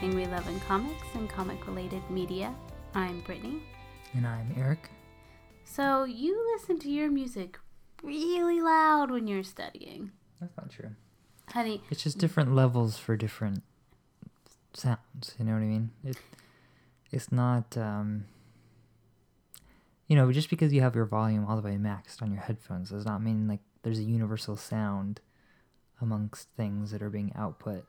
everything we love in comics and comic related media. I'm Brittany. And I'm Eric. So, you listen to your music really loud when you're studying. That's not true. Honey, It's just different levels for different sounds. You know what I mean? It, it's not, um, you know, just because you have your volume all the way maxed on your headphones does not mean like there's a universal sound amongst things that are being output.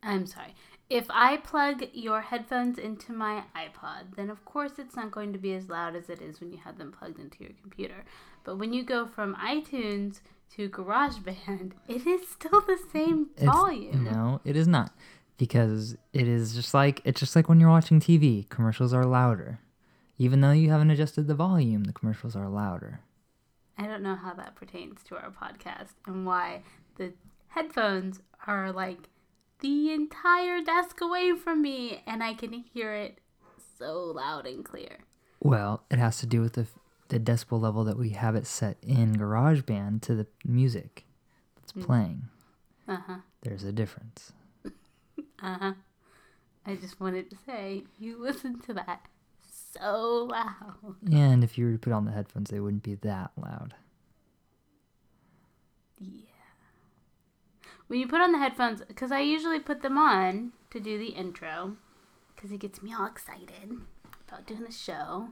I'm sorry. If I plug your headphones into my iPod, then of course it's not going to be as loud as it is when you have them plugged into your computer. But when you go from iTunes to GarageBand, it is still the same It's- volume. No, it is not. Because it is just like it's just like when you're watching TV, commercials are louder. Even though you haven't adjusted the volume, the commercials are louder. I don't know how that pertains to our podcast and why the headphones are like the entire desk away from me and I can hear it so loud and clear. Well, it has to do with the the decibel level that we have it set in GarageBand to the music that's playing. Uh huh. There's a difference. Uh huh. I just wanted to say, you listen to that so loud. And if you were to put on the headphones, they wouldn't be that loud. Yeah. When you put on the headphones, because I usually put them on to do the intro, because it gets me all excited about doing the show.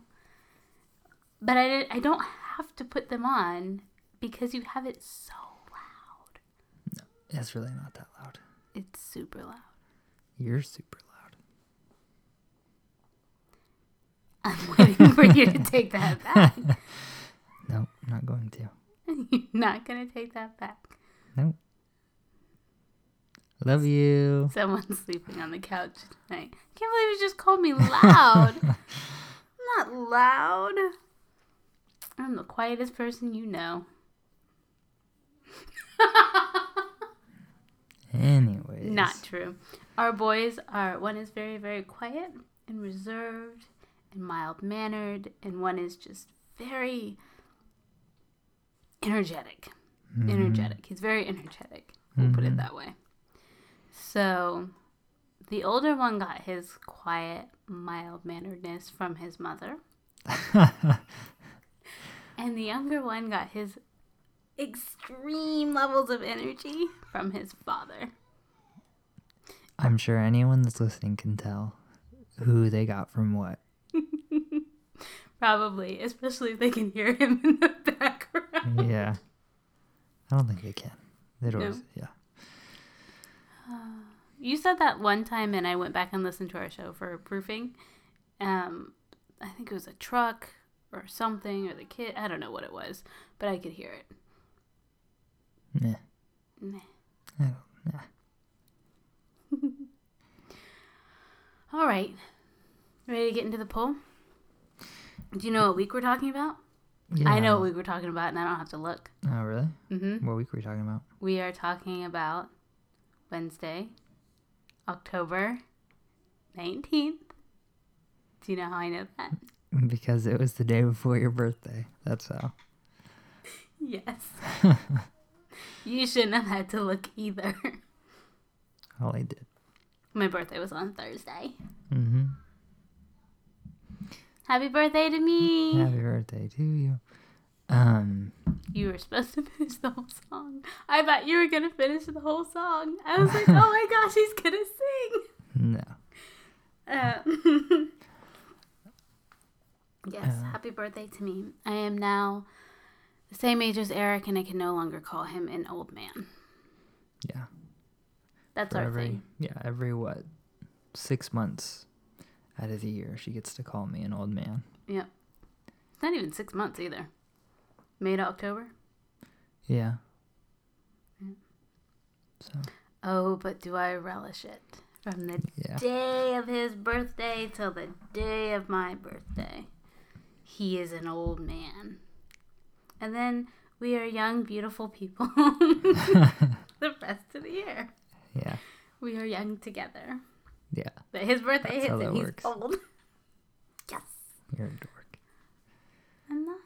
But I, I don't have to put them on because you have it so loud. No, it's really not that loud. It's super loud. You're super loud. I'm waiting for you to take that back. No, I'm not going to. You're not going to take that back. Nope. Love you. Someone's sleeping on the couch tonight. I can't believe you just called me loud. I'm not loud. I'm the quietest person you know. Anyways. Not true. Our boys are one is very, very quiet and reserved and mild mannered, and one is just very energetic. Mm-hmm. Energetic. He's very energetic. We'll put it mm-hmm. that way. So the older one got his quiet, mild manneredness from his mother. and the younger one got his extreme levels of energy from his father. I'm sure anyone that's listening can tell who they got from what. Probably, especially if they can hear him in the background. yeah. I don't think they can. They'd always, yeah. Uh, You said that one time, and I went back and listened to our show for proofing. Um, I think it was a truck or something, or the kid. I don't know what it was, but I could hear it. Nah. Meh. I don't, nah. All right, ready to get into the poll? Do you know what week we're talking about? Yeah. I know what week we're talking about, and I don't have to look. Oh, really? Mm-hmm. What week were you talking about? We are talking about Wednesday, October 19th. Do you know how I know that? Because it was the day before your birthday. That's how. Yes. you shouldn't have had to look either. All I did. My birthday was on Thursday. Mm-hmm. Happy birthday to me! Happy birthday to you. Um, You were supposed to finish the whole song. I thought you were gonna finish the whole song. I was like, oh my gosh, he's gonna sing. no. Uh, yes, Uh. happy birthday to me. I am now the same age as Eric, and I can no longer call him an old man. Yeah. That's For our every, thing. yeah, every what? Six months out of the year, she gets to call me an old man. Yep. It's not even six months either. May to October. Yeah. So, Oh, but do I relish it? From the yeah. day of his birthday till the day of my birthday. He is an old man. And then we are young, beautiful people the rest of the year. Yeah. We are young together. Yeah. But his birthday That's hits and that he's works. old. Yes. You're a dork. I'm not.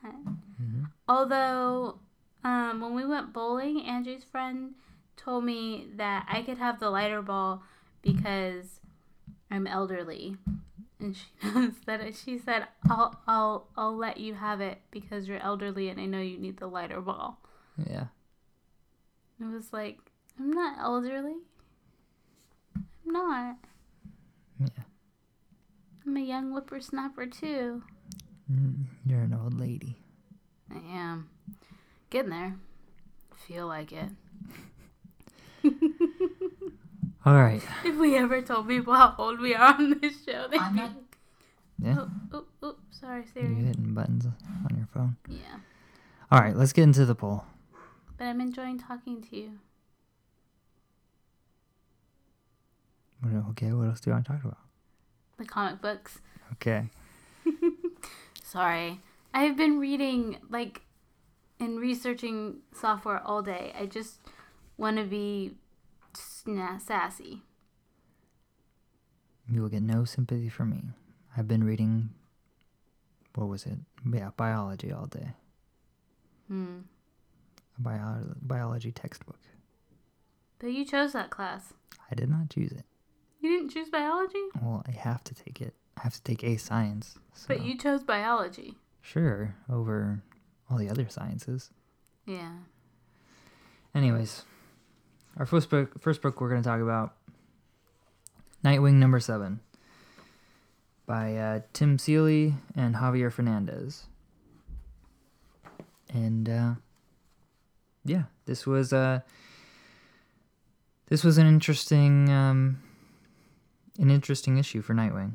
Although, um, when we went bowling, Andrew's friend told me that I could have the lighter ball because I'm elderly. And she knows that it- she said, I'll, I'll, I'll let you have it because you're elderly and I know you need the lighter ball. Yeah. It was like, I'm not elderly. I'm not. Yeah. I'm a young whippersnapper too. Mm, You're an old lady. I am. Getting there. Feel like it. All right. If we ever told people how old we are on this show, they'd I'm be not- Yeah. Oh, oh, oh, sorry, You Siri. hitting buttons on your phone. Yeah. All right. Let's get into the poll. But I'm enjoying talking to you. Okay. What else do you want to talk about? The comic books. Okay. Sorry. I've been reading, like, and researching software all day. I just want to be sassy. You will get no sympathy from me. I've been reading. What was it? Yeah, biology all day. Hmm. A bio- biology textbook. But you chose that class. I did not choose it. You didn't choose biology? Well, I have to take it. I have to take a science. So. But you chose biology. Sure, over all the other sciences. Yeah. Anyways, our first book, first book we're going to talk about, Nightwing number seven, by uh, Tim Seeley and Javier Fernandez. And uh, yeah, this was uh, this was an interesting um, an interesting issue for Nightwing.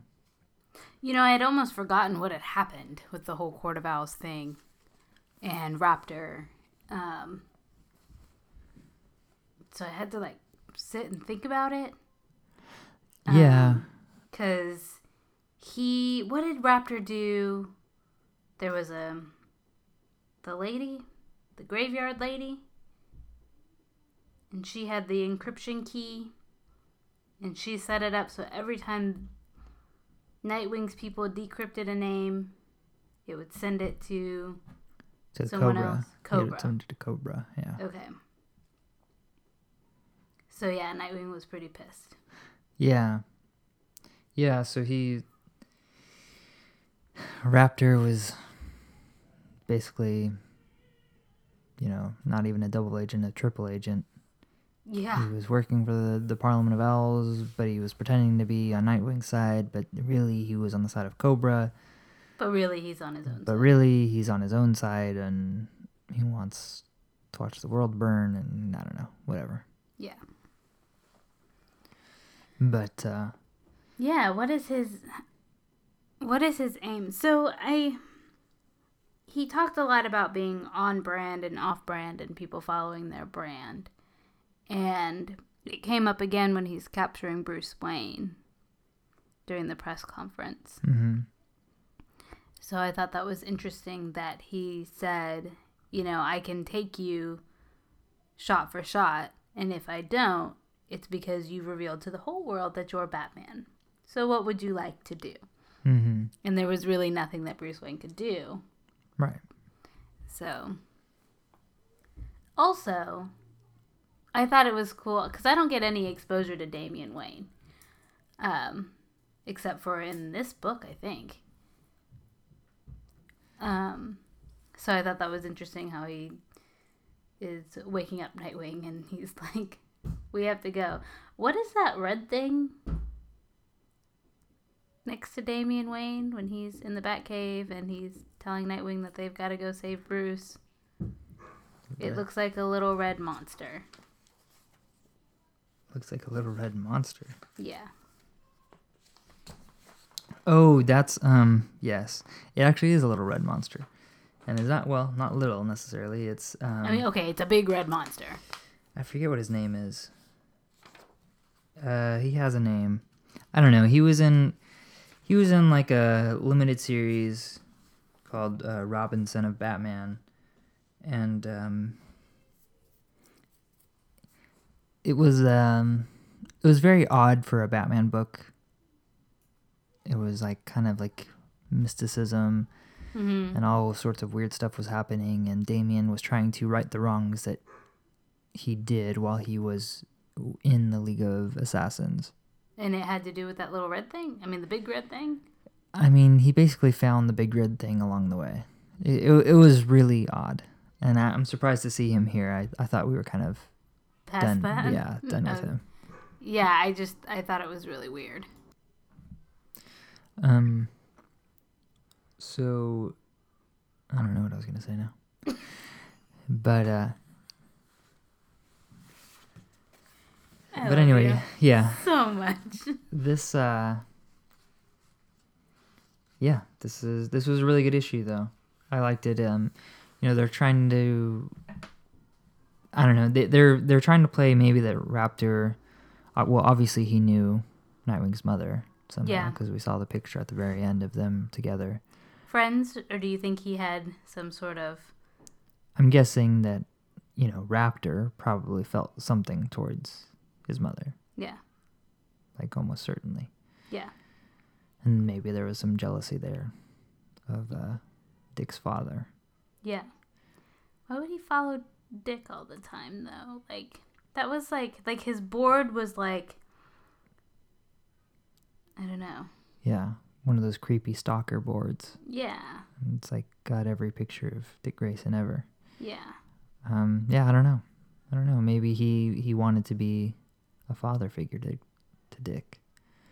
You know, I had almost forgotten what had happened with the whole Court of Owls thing and Raptor. Um, so I had to like sit and think about it. yeah, Because he. What did Raptor do? There was a. The lady? The graveyard lady? And she had the encryption key. And she set it up so every time Nightwing's people decrypted a name, it would send it to. to someone Cobra. else. Cobra. send it to Cobra. Yeah. Okay. So yeah, Nightwing was pretty pissed. Yeah. Yeah, so he Raptor was basically you know, not even a double agent, a triple agent. Yeah. He was working for the, the Parliament of Owls, but he was pretending to be on Nightwing's side, but really he was on the side of Cobra. But really, he's on his own. But side. really he's on his own side and he wants to watch the world burn and I don't know, whatever. Yeah. But uh Yeah, what is his what is his aim? So I he talked a lot about being on brand and off brand and people following their brand. And it came up again when he's capturing Bruce Wayne during the press conference. mhm. So I thought that was interesting that he said, you know, I can take you shot for shot, and if I don't, it's because you've revealed to the whole world that you're Batman. So what would you like to do? Mhm. And there was really nothing that Bruce Wayne could do. Right. So also, I thought it was cool because I don't get any exposure to Damian Wayne, um, except for in this book, I think. Um, so I thought that was interesting how he is waking up Nightwing and he's like, "We have to go." What is that red thing next to Damian Wayne when he's in the Batcave and he's telling Nightwing that they've got to go save Bruce? It looks like a little red monster. Looks like a little red monster. Yeah. Oh, that's um yes. It actually is a little red monster. And is that well, not little necessarily. It's um I mean, okay, it's a big red monster. I forget what his name is. Uh he has a name. I don't know. He was in he was in like a limited series called uh, Robin, Son of Batman. And um it was um it was very odd for a Batman book. It was like kind of like mysticism hmm and all sorts of weird stuff was happening and Damian was trying to right the wrongs that he did while he was in the League of Assassins. And it had to do with that little red thing? I mean, the big red thing? I mean, he basically found the big red thing along the way. It, it, it was really odd. And I, I'm surprised to see him here. I, I thought we were kind of Past done. that? Yeah, done with him. Yeah, I just, I thought it was really weird. Um. So, I don't know what I was gonna say now, but uh, I but anyway, yeah, So much. this uh, yeah, this is this was a really good issue though. I liked it. Um, you know, they're trying to. I don't know. They, they're they're trying to play maybe that Raptor. Uh, well, obviously he knew Nightwing's mother somehow Yeah. because we saw the picture at the very end of them together. Friends, or do you think he had some sort of. I'm guessing that, you know, Raptor probably felt something towards his mother, Yeah. like almost certainly. Yeah. And maybe there was some jealousy there of uh, Dick's father. Yeah. Why would he follow Dick all the time though? Like that was like like his board was like I don't know. Yeah, one of those creepy stalker boards. Yeah. And It's like got every picture of Dick Grayson ever. Yeah. Um, yeah, I don't know. I don't know. Maybe he he wanted to be a father figure to to Dick.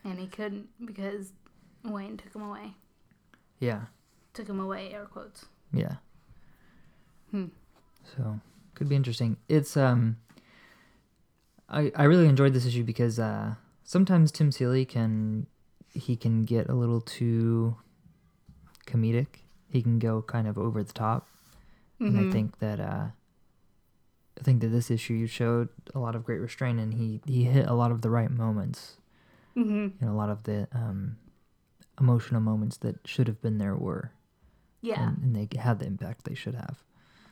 And he couldn't because Wayne took him away. Yeah, Took him away, air quotes. yeah. Hmm. So could be interesting. It's um I I really enjoyed this issue because uh sometimes Tim Seeley can he can get a little too comedic. He can go kind of over the top. And I Mhm. think that uh I think that this issue showed a lot of great restraint and he he hit a lot of the right moments. Mhm. And a lot of the um emotional moments that should have been there were. Yeah. And, and they had the impact they should have.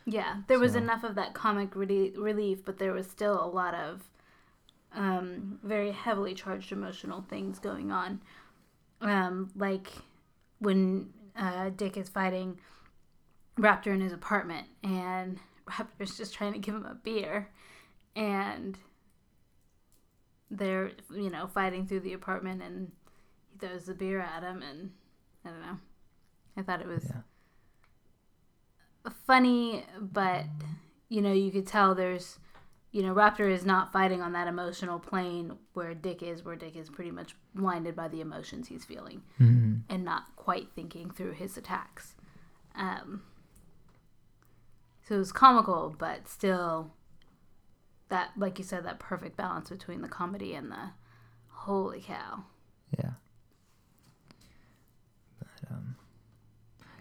Yeah, there was So- enough of that comic re- relief, but there was still a lot of um, very heavily charged emotional things going on. Um, like when uh, Dick is fighting Raptor in his apartment, and Raptor's just trying to give him a beer, and they're you know fighting through the apartment, and he throws the beer at him, and I don't know. I thought it was Yeah. Funny, but you know, you could tell there's, you know, Raptor is not fighting on that emotional plane where Dick is, where Dick is pretty much blinded by the emotions he's feeling Mhm. and not quite thinking through his attacks. Um, so it was comical, but still, that, like you said, that perfect balance between the comedy and the holy cow. Yeah. But um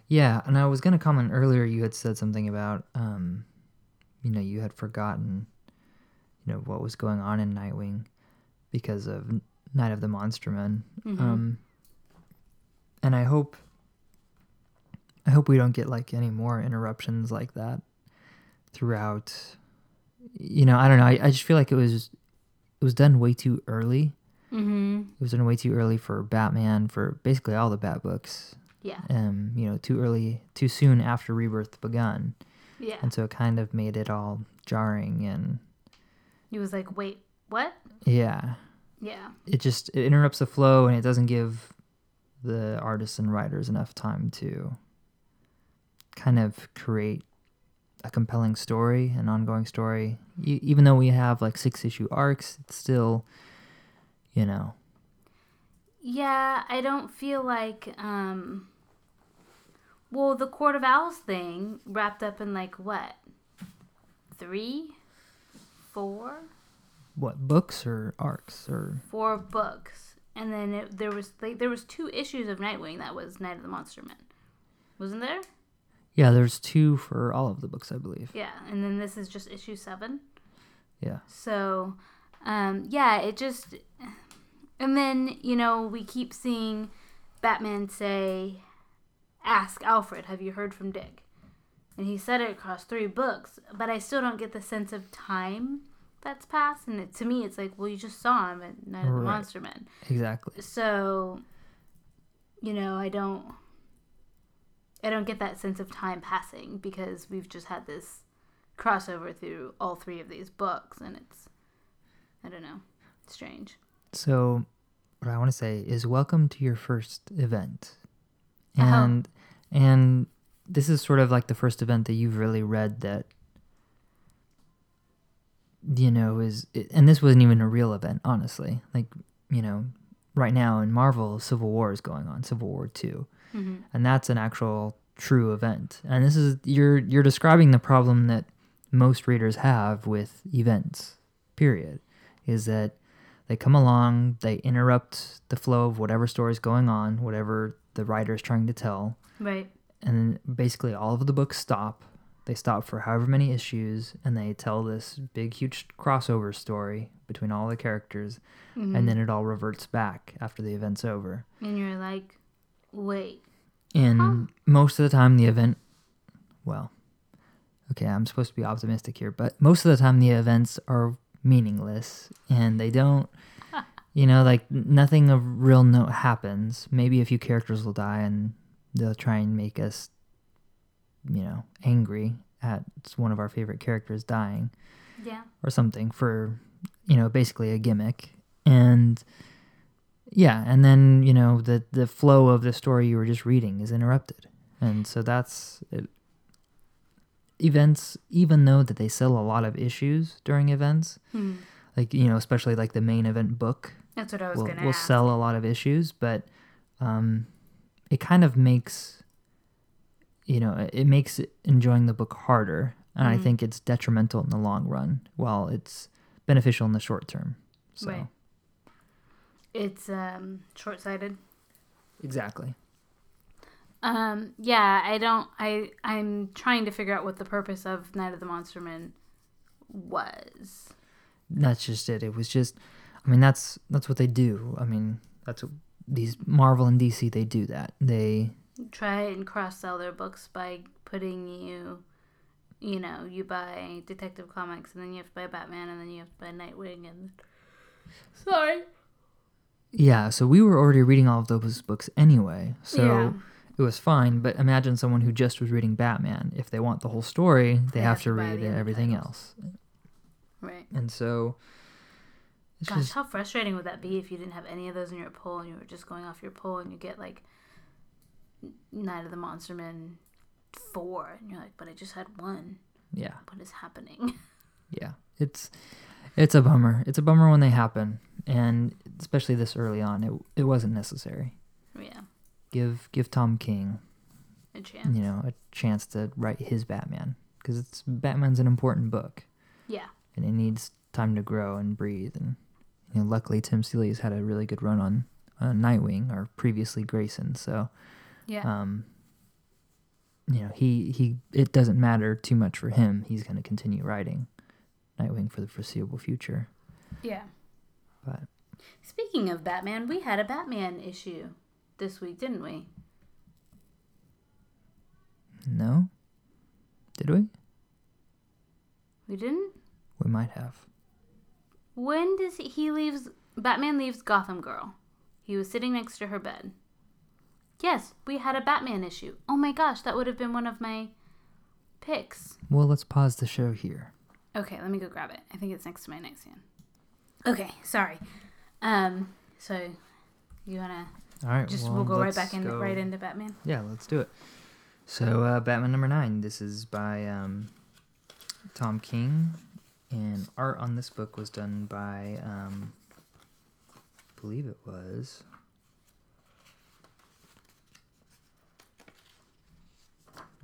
Yeah, and I was gonna comment earlier you had said something about um you know, you had forgotten you know what was going on in Nightwing because of Night of the Monster Men. Mhm. Um and I hope I hope we don't get like any more interruptions like that throughout you know, I don't know. I, I just feel like it was it was done way too early Mm-hmm. it was done way too early for Batman for basically all the Bat books. Yeah. Um, you know, too early, too soon after Rebirth begun, Yeah. and so it kind of made it all jarring and He was like, wait, what? yeah, Yeah. it just it interrupts the flow and it doesn't give the artists and writers enough time to kind of create a compelling story, an ongoing story. Even though we have like six issue arcs, it's still, you know, Yeah, I don't feel like um well, the Court of Owls thing wrapped up in like what? 3 4 what books or arcs or 4 books. And then it, there was like there was two issues of Nightwing that was Night of the Monster Men. Wasn't there? Yeah, there's two for all of the books, I believe. Yeah, and then this is just issue 7. Yeah. So, um, yeah, it just. And then, you know, we keep seeing Batman say, Ask Alfred, have you heard from Dick? And he said it across three books, but I still don't get the sense of time that's passed. And it, to me, it's like, well, you just saw him at Night of the Monster Men. Exactly. So, you know, I don't. I don't get that sense of time passing because we've just had this crossover through all three of these books, and it's I don't know, strange. So, what I want to say is, welcome to your first event, Oh. and and this is sort of like the first event that you've really read that you know is, and this wasn't even a real event, honestly. Like you know, right now in Marvel, Civil War is going on, Civil War Two, hmm and that's an actual true event. And this is you're you're describing the problem that most readers have with events. Period, is that they come along, they interrupt the flow of whatever story is going on, whatever the writer is trying to tell, Right. and then basically all of the books stop. They stop for however many issues, and they tell this big, huge crossover story between all the characters, Mhm. and then it all reverts back after the event's over. and you're like, wait, And Huh. most of the time, the event, well, okay, I'm supposed to be optimistic here, but most of the time, the events are meaningless and they don't, you know, like nothing of real note happens. Maybe a few characters will die and they'll try and make us, you know, angry at one of our favorite characters dying yeah, or something for you know basically a gimmick and yeah and then you know the the flow of the story you were just reading is interrupted and so that's it. events even though that they sell a lot of issues during events hmm. like you know especially like the main event book that's what I was will, gonna We'll ask. sell a lot of issues but um it kind of makes you know it- makes enjoying the book harder and i Mhm. think it's detrimental in the long run while it's beneficial in the short term so Right. It's um short-sighted. exactly Um, yeah, I don't. I I'm trying to figure out what the purpose of Night of the Monster Men was. that's just it it was just i mean that's that's what they do i mean that's what these marvel and dc they do that they Try and cross sell their books by putting you, you know, you buy Detective Comics and then you have to buy Batman and then you have to buy Nightwing and. Sorry. yeah so we were already reading all of those books anyway so Yeah. it was fine. But imagine someone who just was reading Batman. If they want the whole story, they, have, to, buy read everything else. Right. And so Gosh, how frustrating would that be if you didn't have any of those in your pull and you were just going off your pull and you get like Night of the Monster Men four and you're like, but I just had one. yeah, What is happening? yeah. It's it's a bummer. It's a bummer when they happen, and especially this early on, it it wasn't necessary. yeah, Give give Tom King, a chance. you know, a chance to write his Batman because it's Batman's an important book, Yeah. and it needs time to grow and breathe. And you know, luckily Tim Seeley's had a really good run on uh, Nightwing or previously Grayson, so. Yeah. um, you know, he he it doesn't matter too much for him. He's going to continue writing Nightwing for the foreseeable future. yeah. But Speaking of Batman, we had a Batman issue this week, didn't we? no, did we? We didn't. We might have. When does he, he leaves? Batman leaves Gotham Girl. He was sitting next to her bed. Yes, we had a Batman issue. Oh my gosh, that would have been one of my picks. Well, let's pause the show here. Okay, let me go grab it. I think it's next to my nightstand. Okay, sorry. Um, so you wanna All right, just well, we'll go right back in go- right into Batman. Yeah, let's do it. So, uh, Batman number nine. This is by um, Tom King, and art on this book was done by, um, I believe it was.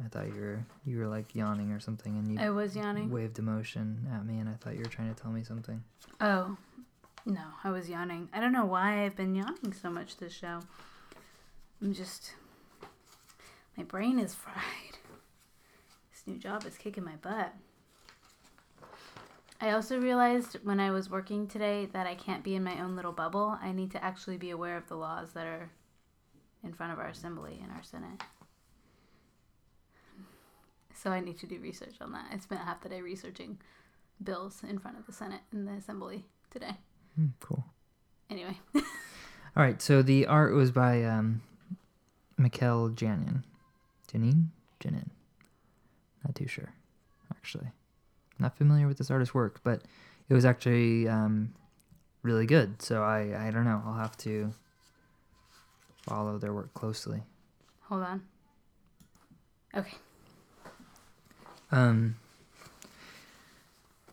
I thought you were you were like yawning or something, and you I was yawning. waved emotion at me, and I thought you were trying to tell me something. Oh, no, I was yawning. I don't know why I've been yawning so much this show. I'm just. My brain is fried. This new job is kicking my butt. I also realized when I was working today that I can't be in my own little bubble. I need to actually be aware of the laws that are in front of our assembly and our Senate. So I need to do research on that. I spent half the day researching bills in front of the Senate and the Assembly today. Hmm, cool. Anyway, All right, so the art was by um, Mikel Janin. Janine? Janin. Not too sure, actually. Not familiar with this artist's work, but it was actually um, really good. So I I don't know. I'll have to follow their work closely. Hold on. Okay. Um.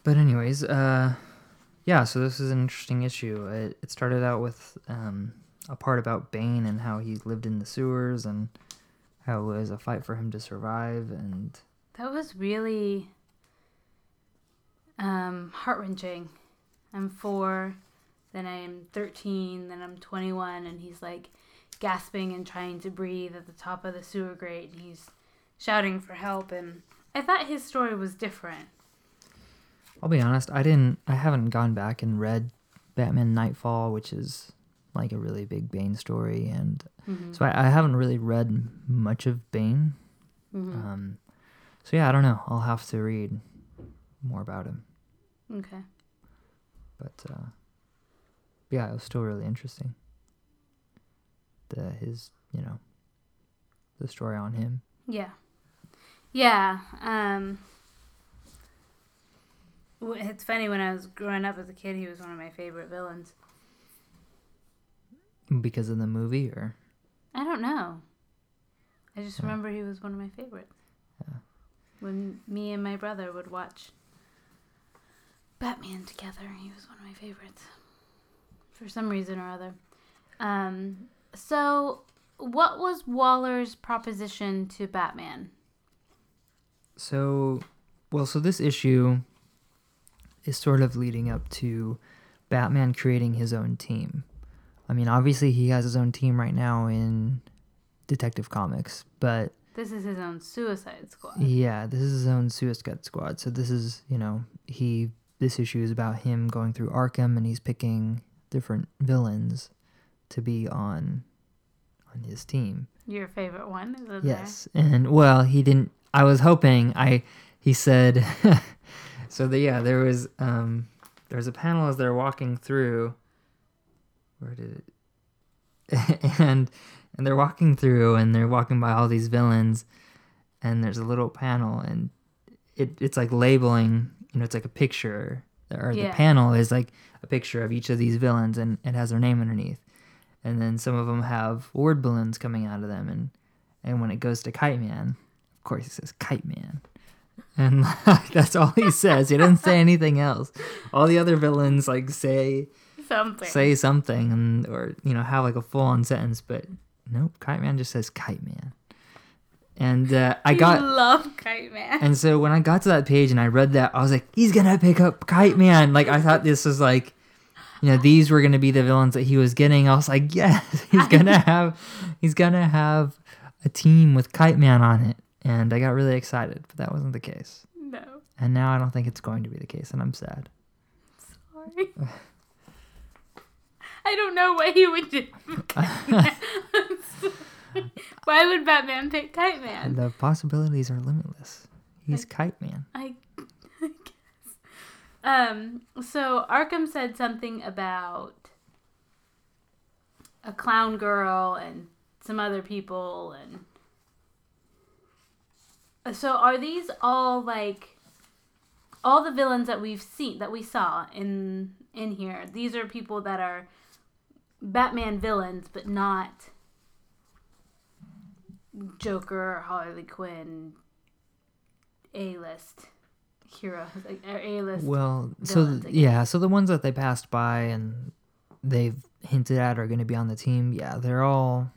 But anyways, uh, yeah. So this is an interesting issue. It, it started out with um, a part about Bane and how he lived in the sewers and how it was a fight for him to survive and That was really um, heart wrenching. I'm four, then I'm 13, then I'm 21, and he's like gasping and trying to breathe at the top of the sewer grate. And he's shouting for help, and I thought his story was different. I'll be honest, I didn't I haven't gone back and read Batman Nightfall, which is like a really big Bane story and Mhm. so I, I haven't really read much of Bane. Mhm. Um so yeah, I don't know. I'll have to read more about him. Okay. But uh yeah, it was still really interesting. The his, you know, the story on him. Yeah. Yeah. Um, it's funny when I was growing up as a kid, he was one of my favorite villains. Because of the movie or I don't know. I just Yeah. remember he was one of my favorites. Yeah. When me and my brother would watch Batman together, he was one of my favorites. For some reason or other. Um, so, what was Waller's proposition to Batman? So, well, so this issue is sort of leading up to Batman creating his own team. I mean, obviously he has his own team right now in Detective Comics, but This is his own Suicide Squad. yeah, this is his own Suicide Squad. So this is, you know, he this issue is about him going through Arkham and he's picking different villains to be on on his team. Your favorite one is in Yes, and well, he didn't. I was hoping. I he said. so the yeah, there was um there was a panel as they're walking through. Where did it? and and they're walking through and they're walking by all these villains, and there's a little panel and it it's like labeling. You know, it's like a picture or the Yeah. panel is like a picture of each of these villains and it has their name underneath and then some of them have word balloons coming out of them and and when it goes to kite man of course he says kite man and like, that's all he says he doesn't say anything else all the other villains like say. Something. say something and or you know have like a full-on sentence but nope kite man just says kite man and uh, i got love Kite Man. and so when I got to that page and I read that, I was like, he's gonna pick up Kite Man. Like I thought this was like, you know, these were gonna be the villains that he was getting. I was like, yes, he's gonna have, he's gonna have a team with Kite Man on it. And I got really excited, but that wasn't the case. No. And now I don't think it's going to be the case, and I'm sad. Sorry. I don't know what he would do. Why would Batman pick Kite Man? The possibilities are limitless. He's Kite Man. I, I guess. Um. So Arkham said something about a clown girl and some other people, and so are these all like all the villains that we've seen that we saw in in here? These are people that are Batman villains, but not Joker, Harley Quinn, A list heroes, like A list. Well, so th- yeah, so the ones that they passed by and they've hinted at are going to be on the team. Yeah, they're all,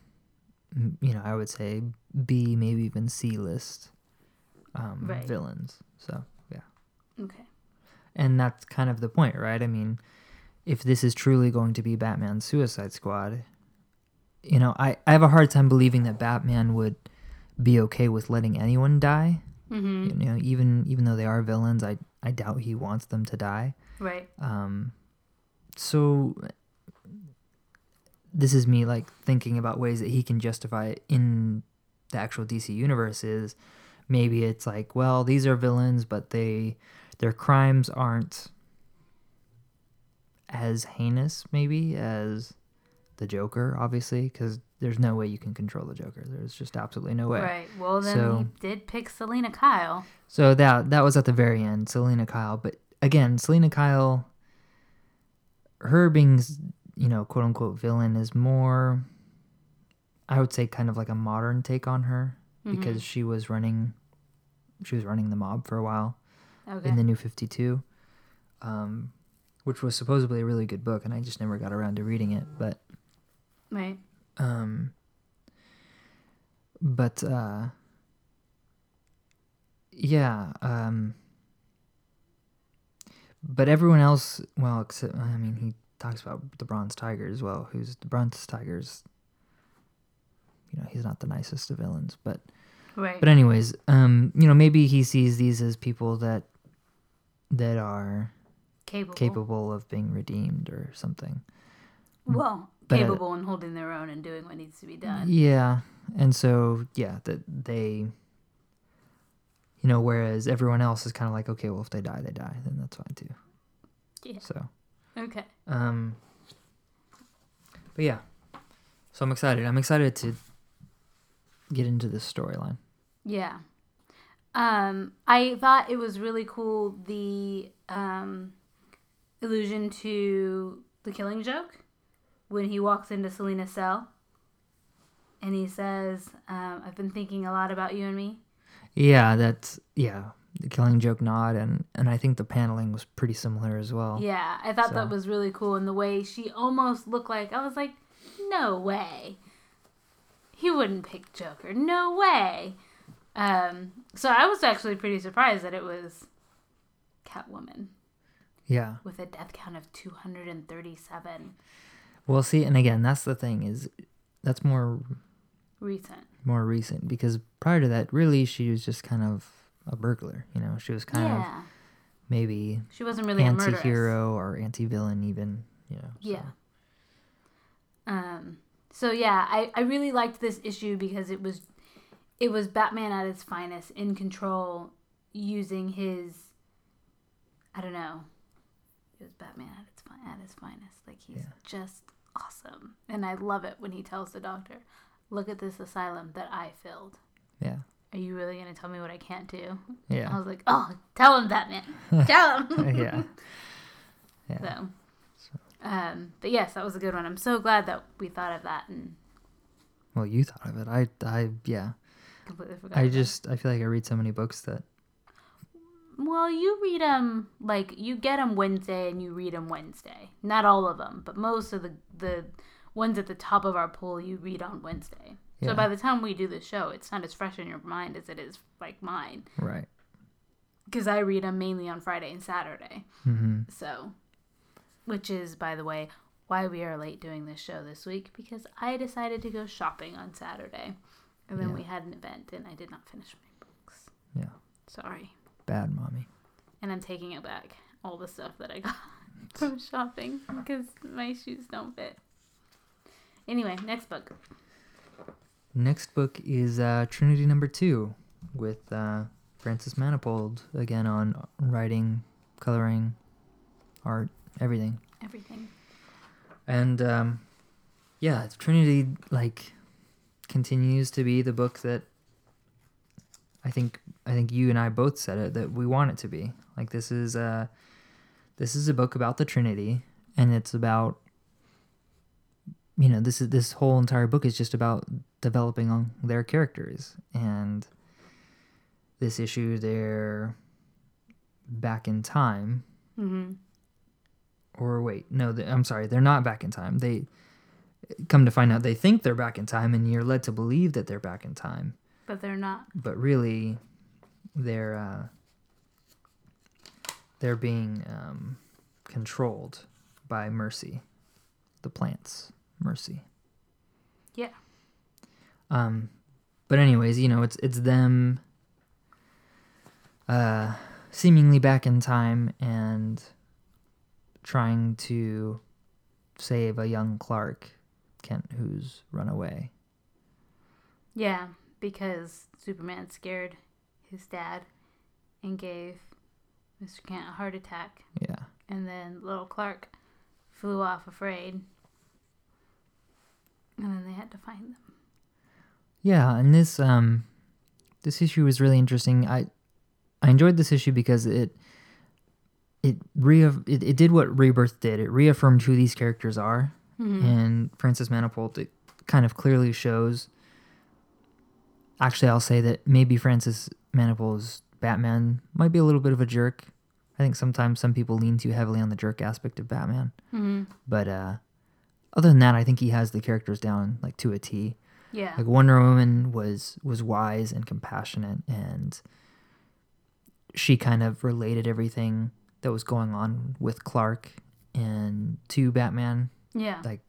you know, I would say B, maybe even C list um, Right. villains. So yeah, Okay. and that's kind of the point, right? I mean, if this is truly going to be Batman's Suicide Squad, you know, I I have a hard time believing that Batman would be okay with letting anyone die. Mm-hmm. You know, even even though they are villains, I I doubt he wants them to die. Right. Um, so this is me like thinking about ways that he can justify it in the actual DC universe. Is maybe it's like, well, these are villains, but they their crimes aren't as heinous, maybe as the Joker, obviously, because there's no way you can control the Joker. There's just absolutely no way. Right. Well, then So- he did pick Selina Kyle. So that that was at the very end, Selina Kyle. But again, Selina Kyle, her being, you know, quote unquote villain is more, I would say, kind of like a modern take on her Mm-hmm. because she was running, she was running the mob for a while Okay. in the New Fifty Two, um, which was supposedly a really good book, and I just never got around to reading it. But right. um but uh yeah um but everyone else well except i mean he talks about the bronze tiger as well who's the bronze tiger's you know he's not the nicest of villains but Right. but anyways um you know maybe he sees these as people that that are capable. capable of being redeemed or something Well, But, capable and holding their own and doing what needs to be done. Yeah. And so, yeah, that they, you know, whereas everyone else is kind of like, okay, well, if they die, they die, then that's fine too. Yeah. So, Okay. um, but yeah, so I'm excited. I'm excited to get into this storyline. Yeah. Um, I thought it was really cool the um, allusion to the killing joke when he walks into Selina's cell and he says, um, I've been thinking a lot about you and me. Yeah, that's yeah, the Killing Joke nod, and and I think the paneling was pretty similar as well. Yeah, I thought that was really cool. And the way she almost looked like, I was like, no way. He wouldn't pick Joker. No way. Um, so I was actually pretty surprised that it was Catwoman Yeah. with a death count of 237 Well, see, and again, that's the thing is, that's more recent. more recent because prior to that, really, she was just kind of a burglar. You know, she was kind of maybe She wasn't really anti-hero or anti-villain even you know so. Yeah. Um. So yeah, I I really liked this issue because it was, it was Batman at his finest, in control, using his. I don't know. It was Batman at its fi- at his finest. Like he's Yeah. just awesome, and I love it when he tells the doctor, "Look at this asylum that I filled. yeah Are you really gonna tell me what I can't do?" yeah I was like, "Oh, tell him, that, man. Tell him." yeah yeah So, um, but yes, that was a good one. I'm so glad that we thought of that and well you thought of it i i yeah completely forgot. i just i feel like i read so many books that well, you read them like you get them Wednesday and you read them Wednesday. Not all of them, but most of the the ones at the top of our poll you read on Wednesday. Yeah. So by the time we do the show, it's not as fresh in your mind as it is like mine right because I read them mainly on Friday and Saturday. mm-hmm So, which is, by the way, why we are late doing this show this week because I decided to go shopping on Saturday. And then Yeah. we had an event and I did not finish my books. yeah Sorry. Bad mommy And I'm taking it back, all the stuff that I got from shopping because my shoes don't fit. Anyway, next book. next book is uh trinity number two with uh francis manapul again on writing coloring art everything Everything. and um yeah trinity like continues to be the book that i think i think you and i both said it that we want it to be like this is uh this is a book about the trinity and it's about you know this is this whole entire book is just about developing on their characters and this issue they're back in time Mm-hmm. or wait, no, they, I'm sorry, they're not back in time. They come to find out they think they're back in time, and you're led to believe that they're back in time, But they're not. but really, they're uh, they're being um, controlled by Mercy, the plants, Mercy. Yeah. Um, but anyways, you know, it's it's them uh seemingly back in time and trying to save a young Clark Kent who's run away. Yeah, because Superman scared his dad and gave Mr. Kent a heart attack. Yeah. And then little Clark flew off afraid. And then they had to find them. Yeah, and this um this issue was really interesting. I I enjoyed this issue because it it re it, it did what Rebirth did. It reaffirmed who these characters are. Mhm. And Francis Manapul it kind of clearly shows Actually, I'll say that maybe Francis Manapul's Batman might be a little bit of a jerk. I think sometimes some people lean too heavily on the jerk aspect of Batman. Mhm. But uh other than that, I think he has the characters down like to a T. Yeah. Like Wonder Woman was was wise and compassionate, and she kind of related everything that was going on with Clark and to Batman. yeah. Like,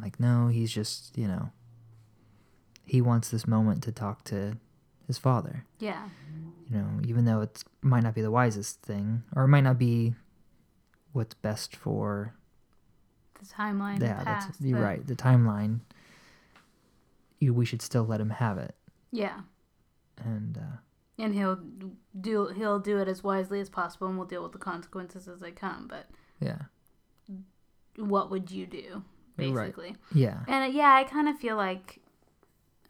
like no, he's just you know. He wants this moment to talk to his father. yeah. You know, even though it might not be the wisest thing, or it might not be what's best for The timeline. yeah, the that's you're the- right. The timeline. You, we should still let him have it, Yeah. and uh, And he'll do he'll do it as wisely as possible, and we'll deal with the consequences as they come. But yeah, what would you do, You're right. basically? yeah, And uh, yeah, I kind of feel like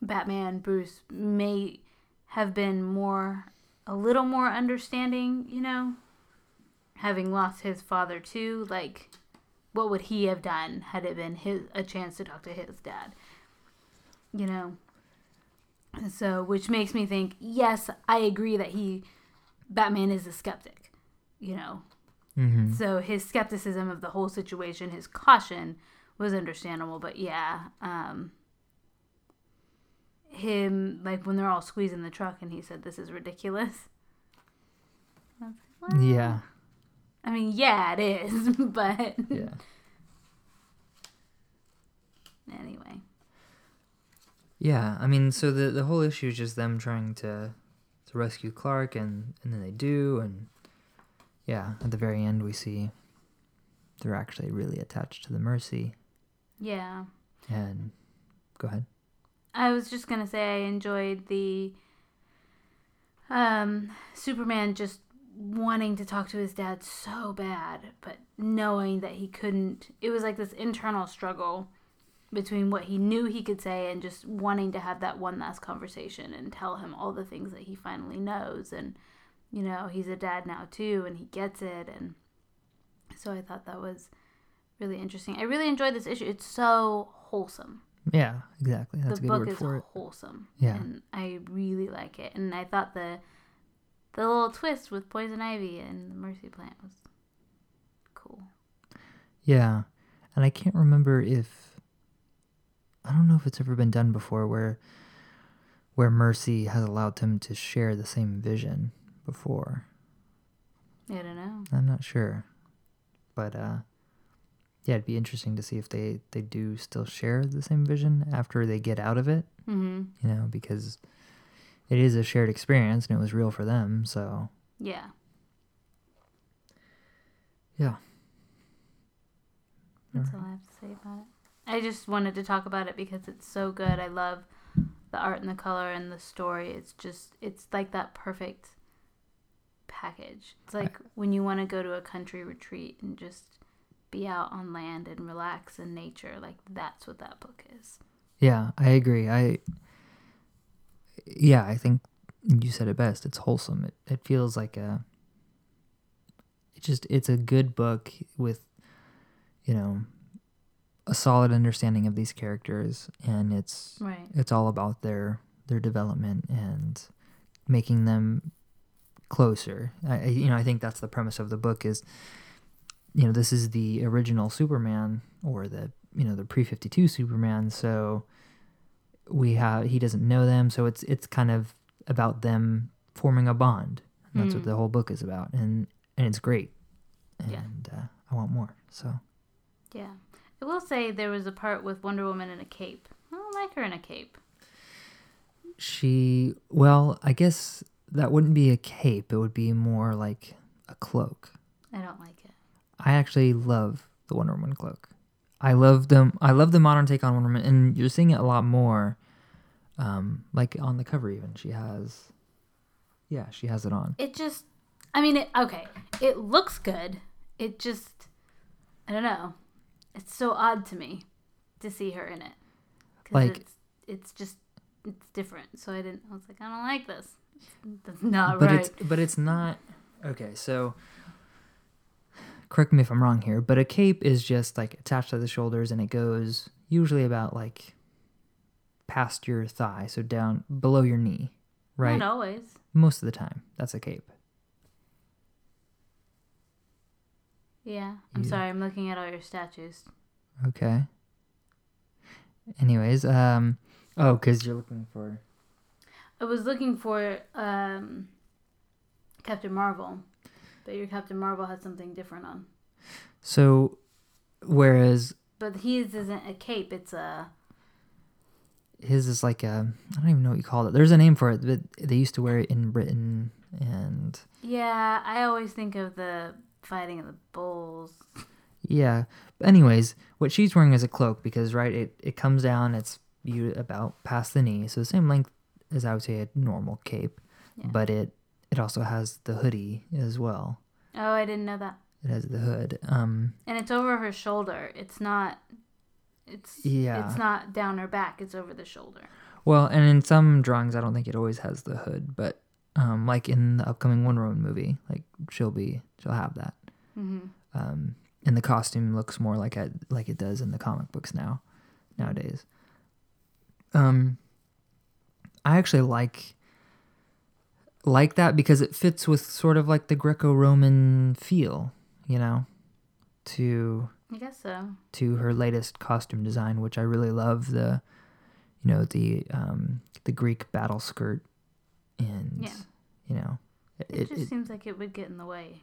Batman Bruce may have been more a little more understanding, you know, having lost his father too. Like, what would he have done had it been his a chance to talk to his dad? You know. So, which makes me think, yes, I agree that he, Batman is a skeptic, you know, hmm so his skepticism of the whole situation, his caution was understandable, but yeah, um him like when they're all squeezing the truck and he said this is ridiculous. I like, "Well, yeah, I mean, yeah, it is, but yeah, anyway. yeah. I mean, so the the whole issue is just them trying to to rescue Clark, and and then they do, and yeah, at the very end we see they're actually really attached to the Mercy, Yeah. and go ahead. I was just gonna say I enjoyed the um, Superman just wanting to talk to his dad so bad, but knowing that he couldn't. It was like this internal struggle between what he knew he could say and just wanting to have that one last conversation and tell him all the things that he finally knows. And you know, he's a dad now too, and he gets it. And so I thought that was really interesting. I really enjoyed this issue. It's so wholesome Yeah, exactly. That's a the good book word is for it. wholesome. Yeah. And I really like it. And I thought the the little twist with poison ivy and the mercy plant was cool. Yeah. And I can't remember if I don't know if it's ever been done before where where Mercy has allowed them to share the same vision before. I don't know. I'm not sure. But uh yeah, it'd be interesting to see if they they do still share the same vision after they get out of it, hmm you know, because it is a shared experience and it was real for them, so Yeah. yeah. That's all I have to say about it. I just wanted to talk about it because it's so good. I love the art and the color and the story. It's just it's like that perfect package. It's like when you want to go to a country retreat and just be out on land and relax in nature. Like that's what that book is. Yeah, I agree. I yeah, I think you said it best. It's wholesome. It it feels like a it just it's a good book with you know a solid understanding of these characters and it's Right. it's all about their their development and making them closer. I, you know, I think that's the premise of the book is you know, this is the original Superman or the you know, the pre-52 Superman, so we have he doesn't know them, so it's it's kind of about them forming a bond. And that's what Mm. the whole book is about and and it's great. And Yeah. uh, I want more. So Yeah. I will say there was a part with Wonder Woman in a cape. I don't like her in a cape. She, well, I guess that wouldn't be a cape. It would be more like a cloak. I don't like it. I actually love the Wonder Woman cloak. I love them. I love the modern take on Wonder Woman, and you're seeing it a lot more. Um, like on the cover, even she has. Yeah, she has it on. It just, I mean, it, okay, it looks good. It just, I don't know. It's so odd to me to see her in it. Like- it's, it's just it's different. So I didn't. I was like, I don't like this. That's not but right. it's but it's not okay so correct me if i'm wrong here but a cape is just like attached to the shoulders and it goes usually about like past your thigh so down below your knee right Not always. most of the time that's a cape Yeah. I'm Yeah. sorry. I'm looking at all your statues. okay anyways um oh because you're looking for I was looking for um, Captain Marvel, but your Captain Marvel has something different on. so whereas But his isn't a cape. It's a his is like a i don't even know what you call it there's a name for it but they used to wear it in britain and yeah. I always think of the fighting of the bulls. Yeah. But anyways, what she's wearing is a cloak because right, it, it comes down, it's you about past the knee, so the same length as I would say a normal cape, Yeah. but it it also has the hoodie as well. Oh, I didn't know that. It has the hood. Um And it's over her shoulder. It's not. It's Yeah. It's not down her back. It's over the shoulder. well, and in some drawings I don't think it always has the hood, but um like in the upcoming Wonder Woman movie, like she'll be she'll have that. hmm Um and the costume looks more like it like it does in the comic books now nowadays. Um I actually like like that because it fits with sort of like the Greco-Roman feel, you know, to I guess so. to her latest costume design, which I really love the you know, the um the Greek battle skirt and Yeah. you know, It, it, just it, seems like it would get in the way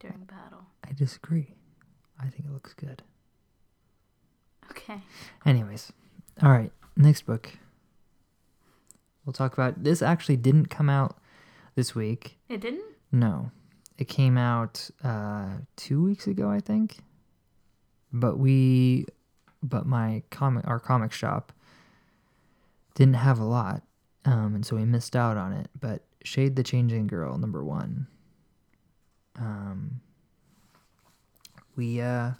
during battle. I disagree. I think it looks good. Okay. Anyways, all right, next book. We'll talk about this. Actually, didn't come out this week. It didn't. No, it came out uh, two weeks ago, I think. But we, but my comic, our comic shop, didn't have a lot, um, and so we missed out on it. But Shade the Changing Girl, number one. Um, we uh,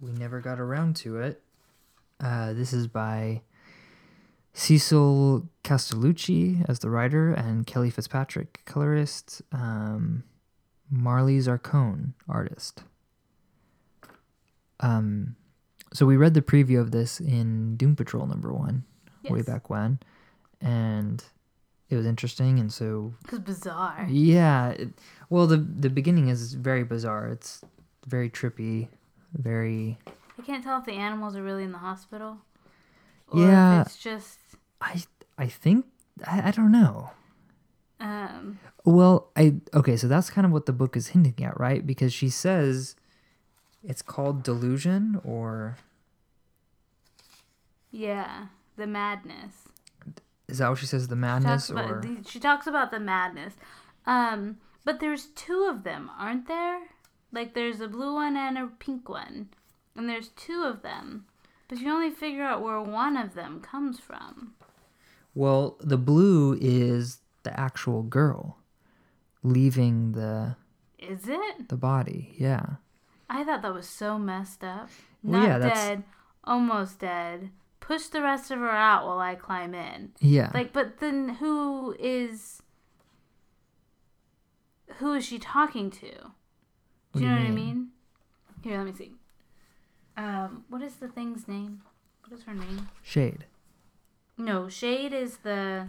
we never got around to it. Uh, this is by Cecil Castellucci as the writer and Kelly Fitzpatrick colorist, um, Marley Zarcone artist. Um, so we read the preview of this in Doom Patrol number one way back when, and it was interesting. And so It was bizarre. yeah, it, well the the beginning is very bizarre. It's very trippy, very I can't tell if the animals are really in the hospital. Or Yeah. It's just. I I think I, I don't know. Um, Well, I okay, so that's kind of what the book is hinting at, right? Because she says it's called delusion or yeah, the madness. is that what she says the She madness talks about or the, she talks about the madness. Um, but there's two of them, aren't there? Like there's a blue one and a pink one, and there's two of them. But you only figure out where one of them comes from. Well, the blue is the actual girl leaving the Is it? the body. Yeah. I thought that was so messed up. Well, Not yeah, that's- dead, almost dead. Push the rest of her out while I climb in. Yeah. Like, but then who is who is she talking to? Do you know what I mean? Here, let me see. Um, what is the thing's name? What is her name? Shade. No, Shade is the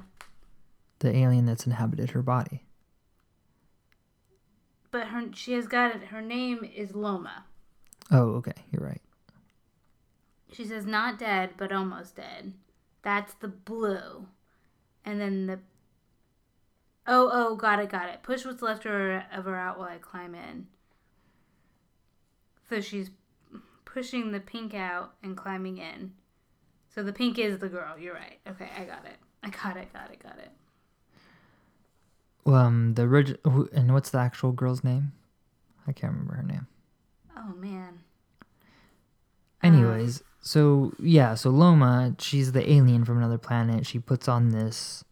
The alien that's inhabited her body. but her she has got it. Her name is Loma. Oh, okay. You're right. She says not dead, but almost dead. That's the blue. And then the Oh, oh, got it, got it. Push what's left of her, of her out while I climb in. So she's pushing the pink out and climbing in. So the pink is the girl. You're right. Okay, I got it. I got it, got it, got it. Um, the original and what's the actual girl's name? I can't remember her name. Oh, man. Anyways, so yeah, so Loma, she's the alien from another planet. She puts on this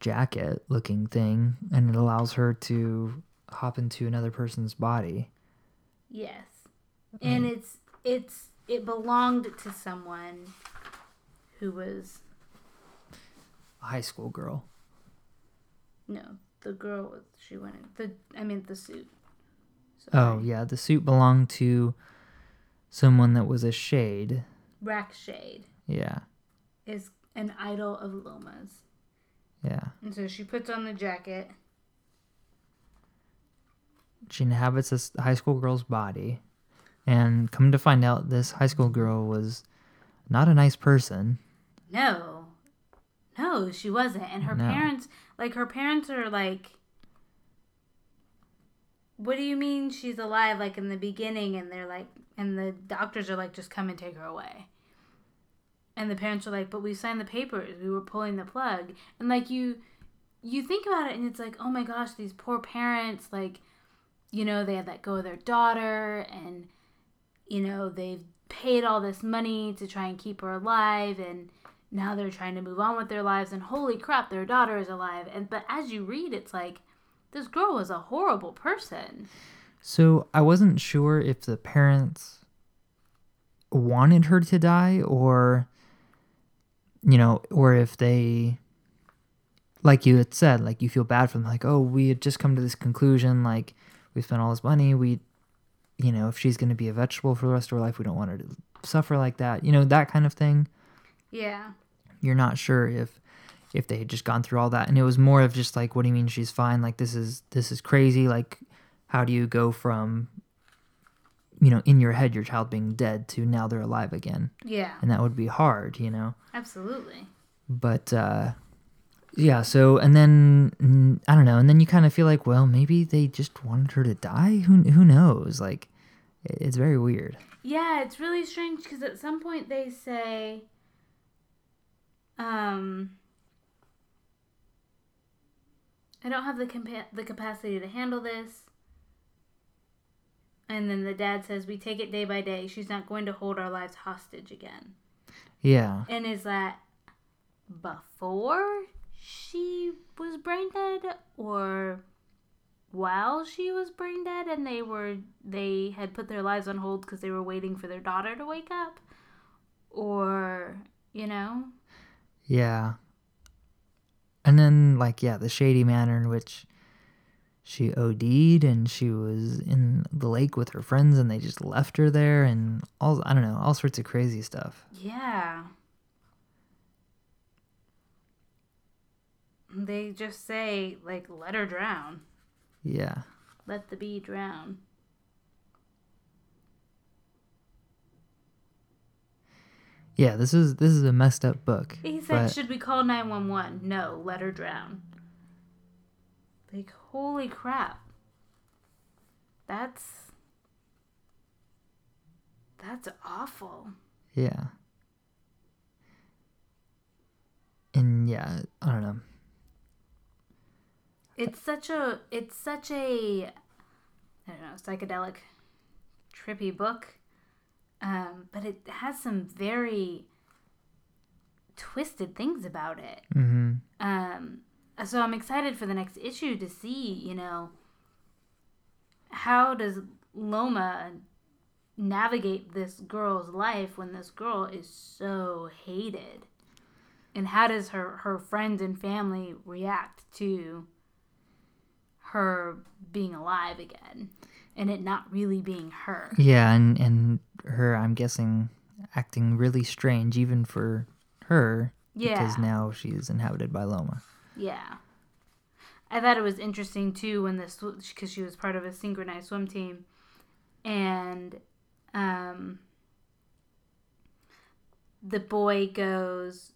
jacket looking thing and it allows her to hop into another person's body. Yes. And mm-hmm. it's it's it belonged to someone who was A high school girl. no the girl was she went in the I mean the suit. Oh yeah, the suit belonged to someone that was a shade. Rac Shade Yeah, is an idol of Loma's, yeah. and so she puts on the jacket. She inhabits a high school girl's body, and come to find out, this high school girl was not a nice person. No, no, she wasn't, and her No. parents like her parents are like. What do you mean she's alive? Like in the beginning, and they're like, and the doctors are like, just come and take her away. And the parents are like, but we signed the papers. We were pulling the plug. And like you, you think about it, and it's like, oh my gosh, these poor parents. Like, you know, they had let go of their daughter, and you know they've paid all this money to try and keep her alive, and now they're trying to move on with their lives. And holy crap, their daughter is alive. And but as you read, it's like this girl was a horrible person. So I wasn't sure if the parents wanted her to die or you know, or if they like you had said, like you feel bad for them, like, oh, we had just come to this conclusion, like we spent all this money, we you know, if she's gonna be a vegetable for the rest of her life, we don't want her to suffer like that. You know, that kind of thing. Yeah. You're not sure if if they had just gone through all that and it was more of just like what do you mean she's fine like this is this is crazy like how do you go from you know in your head your child being dead to now they're alive again Yeah. and that would be hard you know Absolutely. but uh yeah so and then mm, i don't know and then you kind of feel like well maybe they just wanted her to die who who knows like it's very weird Yeah, it's really strange because at some point they say, um, I don't have the compa- the capacity to handle this. And then the dad says, "We take it day by day. She's not going to hold our lives hostage again." yeah And is that before she was brain dead or while she was brain dead and they were they had put their lives on hold because they were waiting for their daughter to wake up or you know Yeah. And then, like, yeah, the shady manner in which she OD'd and she was in the lake with her friends and they just left her there and all, I don't know, all sorts of crazy stuff. yeah they just say like let her drown Yeah. let the bee drown Yeah, this is this is a messed up book. He said, but- "Should we call nine one one? No, let her drown." Like, holy crap! That's that's awful. yeah. And yeah, I don't know. It's such a it's such a I don't know psychedelic, trippy book, um, but it has some very twisted things about it. Mm-hmm. Um, so I'm excited for the next issue to see, you know, how does Loma navigate this girl's life when this girl is so hated? And how does her, her friends and family react to her being alive again and it not really being her? Yeah, and and her, I'm guessing, acting really strange even for her Yeah. because now she's inhabited by Loma. Yeah. I thought it was interesting too when this because she was part of a synchronized swim team, and um, the boy goes,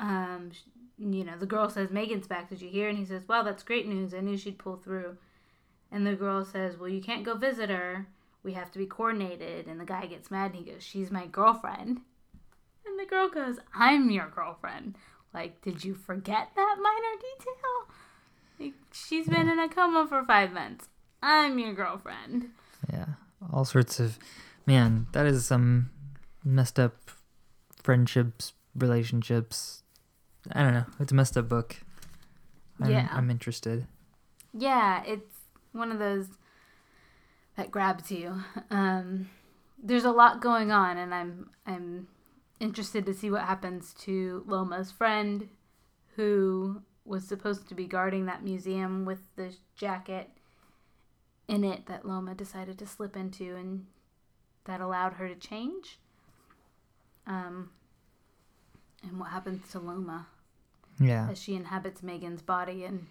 um, you know, the girl says, "Megan's back. Did you hear?" And he says, "Wow, that's great news. I knew she'd pull through." And the girl says, "Well, you can't go visit her. We have to be coordinated." And the guy gets mad and he goes, "She's my girlfriend." And the girl goes, "I'm your girlfriend." Like, did you forget that minor detail? Like, she's been in a coma for five months. I'm your girlfriend. Yeah, all sorts of man. That is some messed up friendships, relationships. I don't know. It's a messed up book. I'm, Yeah. I'm interested. Yeah, it's one of those that grabs you. Um, there's a lot going on, and I'm I'm interested to see what happens to Loma's friend, who was supposed to be guarding that museum with the jacket in it that Loma decided to slip into, and that allowed her to change. Um, and what happens to Loma Yeah. as she inhabits Megan's body, and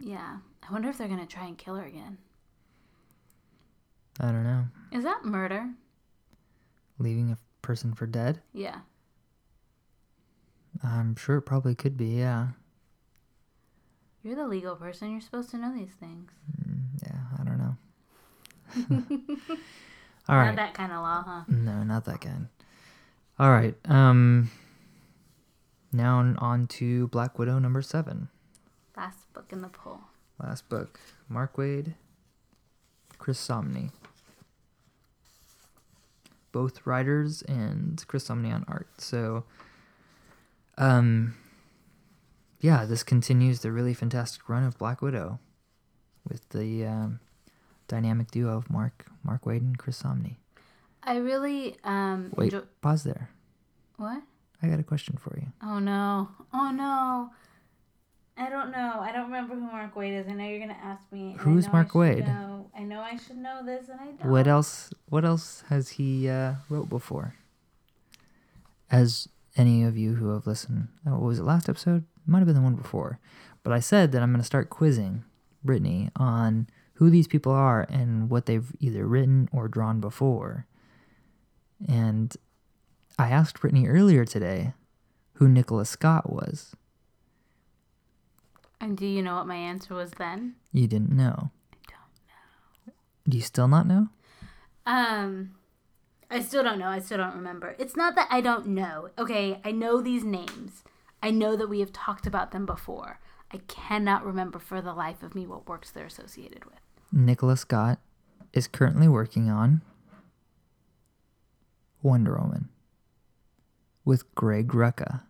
yeah, I wonder if they're gonna try and kill her again. I don't know. Is that murder? Leaving a person for dead? Yeah. I'm sure it probably could be, yeah. You're the legal person. You're supposed to know these things. Mm, yeah, I don't know. All Not right. that kind of law, huh? No, not that kind. All right. Um now on- to Black Widow number 7. Last book in the poll. Last book. Mark Waid, Chris Samnee. Both writers and Chris Samnee on art. So um yeah, this continues the really fantastic run of Black Widow with the um, dynamic duo of Mark Mark Waid and Chris Samnee. I really um Wait, enjoy- pause there. what? I got a question for you. Oh no! Oh no! I don't know. I don't remember who Mark Waid is. I know you're gonna ask me. Who's I Mark should Wade? know- I know I should know this, and I don't. What else? What else has he uh, wrote before? As any of you who have listened, oh, what was it last episode? Might have been the one before, but I said that I'm going to start quizzing Brittany on who these people are and what they've either written or drawn before. And I asked Brittany earlier today who Nicola Scott was. And do you know what my answer was then? You didn't know. I don't know. Do you still not know? Um, I still don't know. I still don't remember. It's not that I don't know. Okay, I know these names. I know that we have talked about them before. I cannot remember for the life of me what works they're associated with. Nicola Scott is currently working on Wonder Woman with Greg Rucka.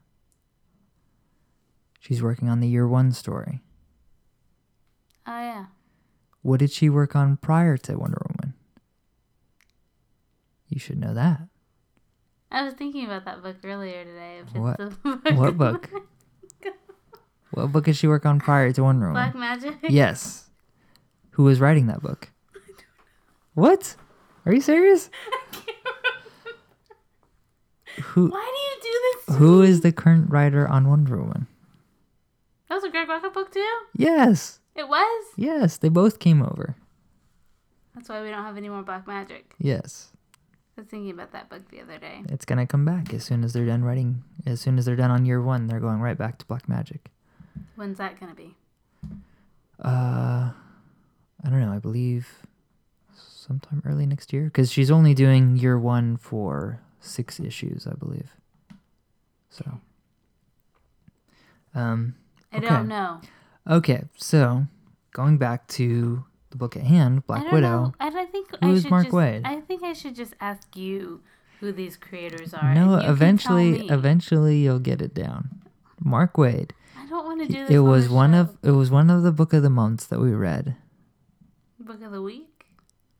She's working on the year one story. Oh yeah. What did she work on prior to Wonder Woman? You should know that. I was thinking about that book earlier today. What- book what book? What book did she work on prior to Wonder Woman? Black Magick. Yes. Who was writing that book? What? Are you serious? Who Why do you do this? To who is the current writer on Wonder Woman? That was a Greg Rucka book too. Yes. It was. Yes, they both came over. That's why we don't have any more Black Magick. Yes. I was thinking about that book the other day. It's going to come back as soon as they're done writing. As soon as they're done on year 1, they're going right back to Black Magick. When's that gonna be? Uh I don't know, I believe sometime early next year cuz she's only doing year 1 for 6 issues, I believe. So um I don't know. Okay, so going back to the book at hand, I Black don't Widow. Know. I don't think I Who's Mark just, Waid? I think I should just ask you who these creators are. No, and you can eventually, eventually you'll get it down. Mark Waid. I don't want to do this. It on was one show. of it was one of the book of the months that we read. book of the week.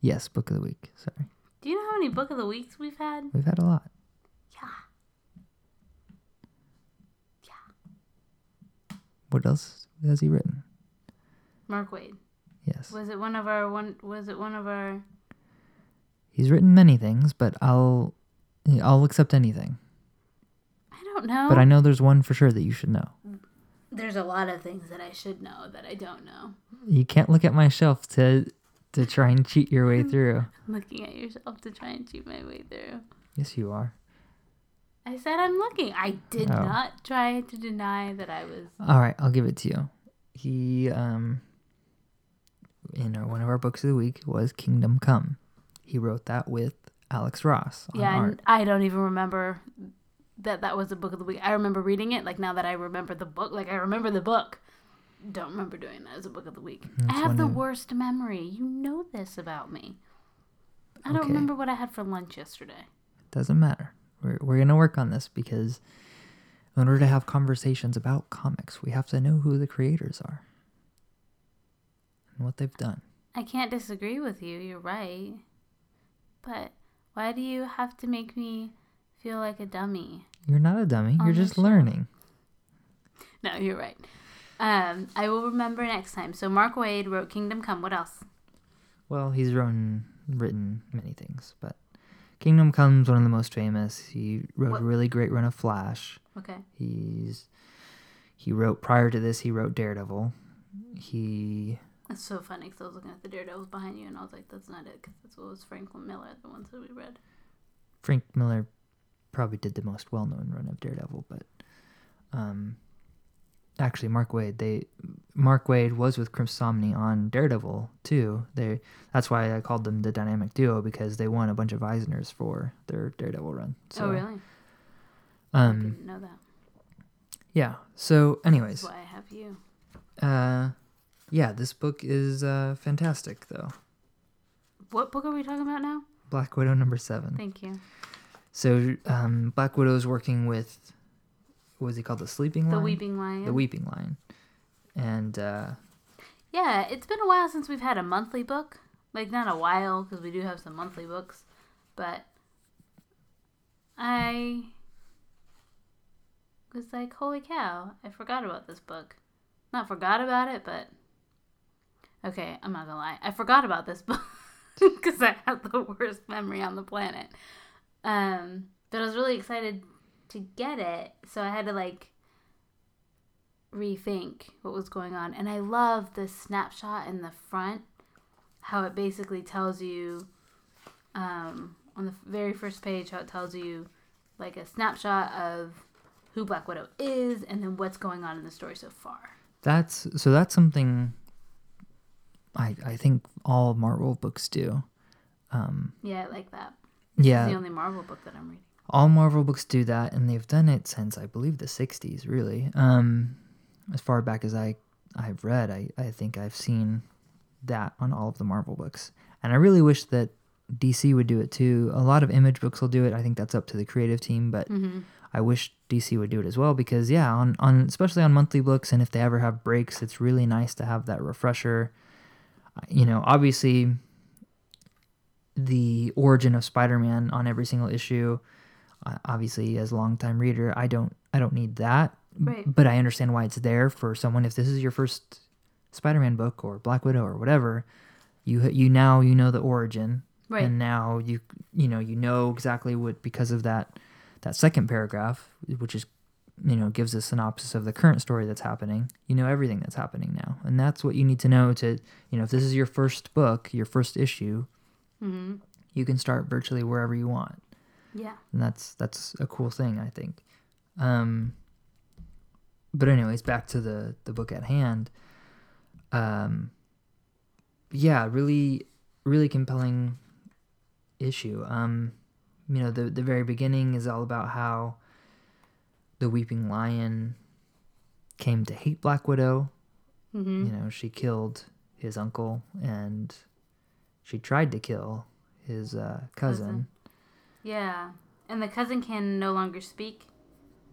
Yes, book of the week. Sorry, Do you know how many book of the weeks we've had? we've had a lot. Yeah. What else has he written? Mark Waid. Yes, Was it one of our one? Was it one of our? he's written many things, but I'll I'll accept anything. I don't know. But I know there's one for sure that you should know. There's a lot of things that I should know that I don't know. You can't look at my shelf to to try and cheat your way through. Looking at yourself to try and cheat my way through. Yes, you are. I said I'm looking. I did Oh. not try to deny that I was. All right, I'll give it to you. He, um, you know, one of our books of the week was Kingdom Come. He wrote that with Alex Ross on Yeah, I don't even remember that that was a book of the week. I remember reading it. Like now that I remember the book, like I remember the book. Don't remember doing that as a book of the week. I have the of- worst memory. You know this about me. I don't Okay. remember what I had for lunch yesterday. Doesn't matter. We're, we're going to work on this because in order to have conversations about comics, we have to know who the creators are and what they've done. I can't disagree with you. You're right. But why do you have to make me feel like a dummy? You're not a dummy. You're just show. learning. No, you're right. Um, I will remember next time. So Mark Waid wrote Kingdom Come. What else? Well, he's written written many things, but Kingdom Come's one of the most famous. He wrote What- a really great run of Flash. Okay. He's he wrote prior to this. He wrote Daredevil. He That's so funny because I was looking at the Daredevils behind you and I was like, that's not it because that's what was Franklin Miller, the ones that we read. Frank Miller probably did the most well known run of Daredevil, but um, actually Mark Waid they Mark Waid was with Chris Samnee on Daredevil too. They that's why I called them the dynamic duo because they won a bunch of Eisners for their Daredevil run. So, oh, really? I Um, didn't know that. yeah. So, anyways, That's why I have you. uh, yeah, this book is uh fantastic though. What book are we talking about now? Black Widow number seven. Thank you. So, um, Black is working with what was he called? The Sleeping Lion. The Weeping Lion. The Weeping Lion. And uh, Yeah, it's been a while since we've had a monthly book. Like, not a while, because we do have some monthly books. But I was like, holy cow, I forgot about this book. Not forgot about it, but. Okay, I'm not gonna lie. I forgot about this book because I have the worst memory on the planet. Um, but I was really excited to get it, so I had to like rethink what was going on. And I love the snapshot in the front, how it basically tells you um, on the very first page, how it tells you like a snapshot of who Black Widow is and then what's going on in the story so far. that's so that's something I I think all Marvel books do. Um, Yeah, I like that. This yeah, the only Marvel book that I'm reading. All Marvel books do that, and they've done it since I believe the '60s. Really, um, as far back as I I've read, I I think I've seen that on all of the Marvel books, and I really wish that DC would do it too. A lot of Image books will do it. I think that's up to the creative team, but Mm-hmm. I wish DC would do it as well because yeah, on on especially on monthly books and if they ever have breaks, it's really nice to have that refresher. Uh, You know, obviously the origin of Spider-Man on every single issue. Obviously, as a longtime reader, I don't I don't need that, Right. but I understand why it's there for someone. If this is your first Spider-Man book or Black Widow or whatever, you you now you know the origin, Right. and now you you know you know exactly what because of that that second paragraph which is you know gives a synopsis of the current story that's happening you know everything that's happening now and that's what you need to know to you know if this is your first book your first issue mm-hmm. you can start virtually wherever you want Yeah. and that's that's a cool thing i think um but anyways back to the the book at hand um yeah really really compelling issue um you know the the very beginning is all about how the weeping lion came to hate black widow Mm-hmm. you know she killed his uncle and she tried to kill his uh, cousin. Cousin. Yeah. And the cousin can no longer speak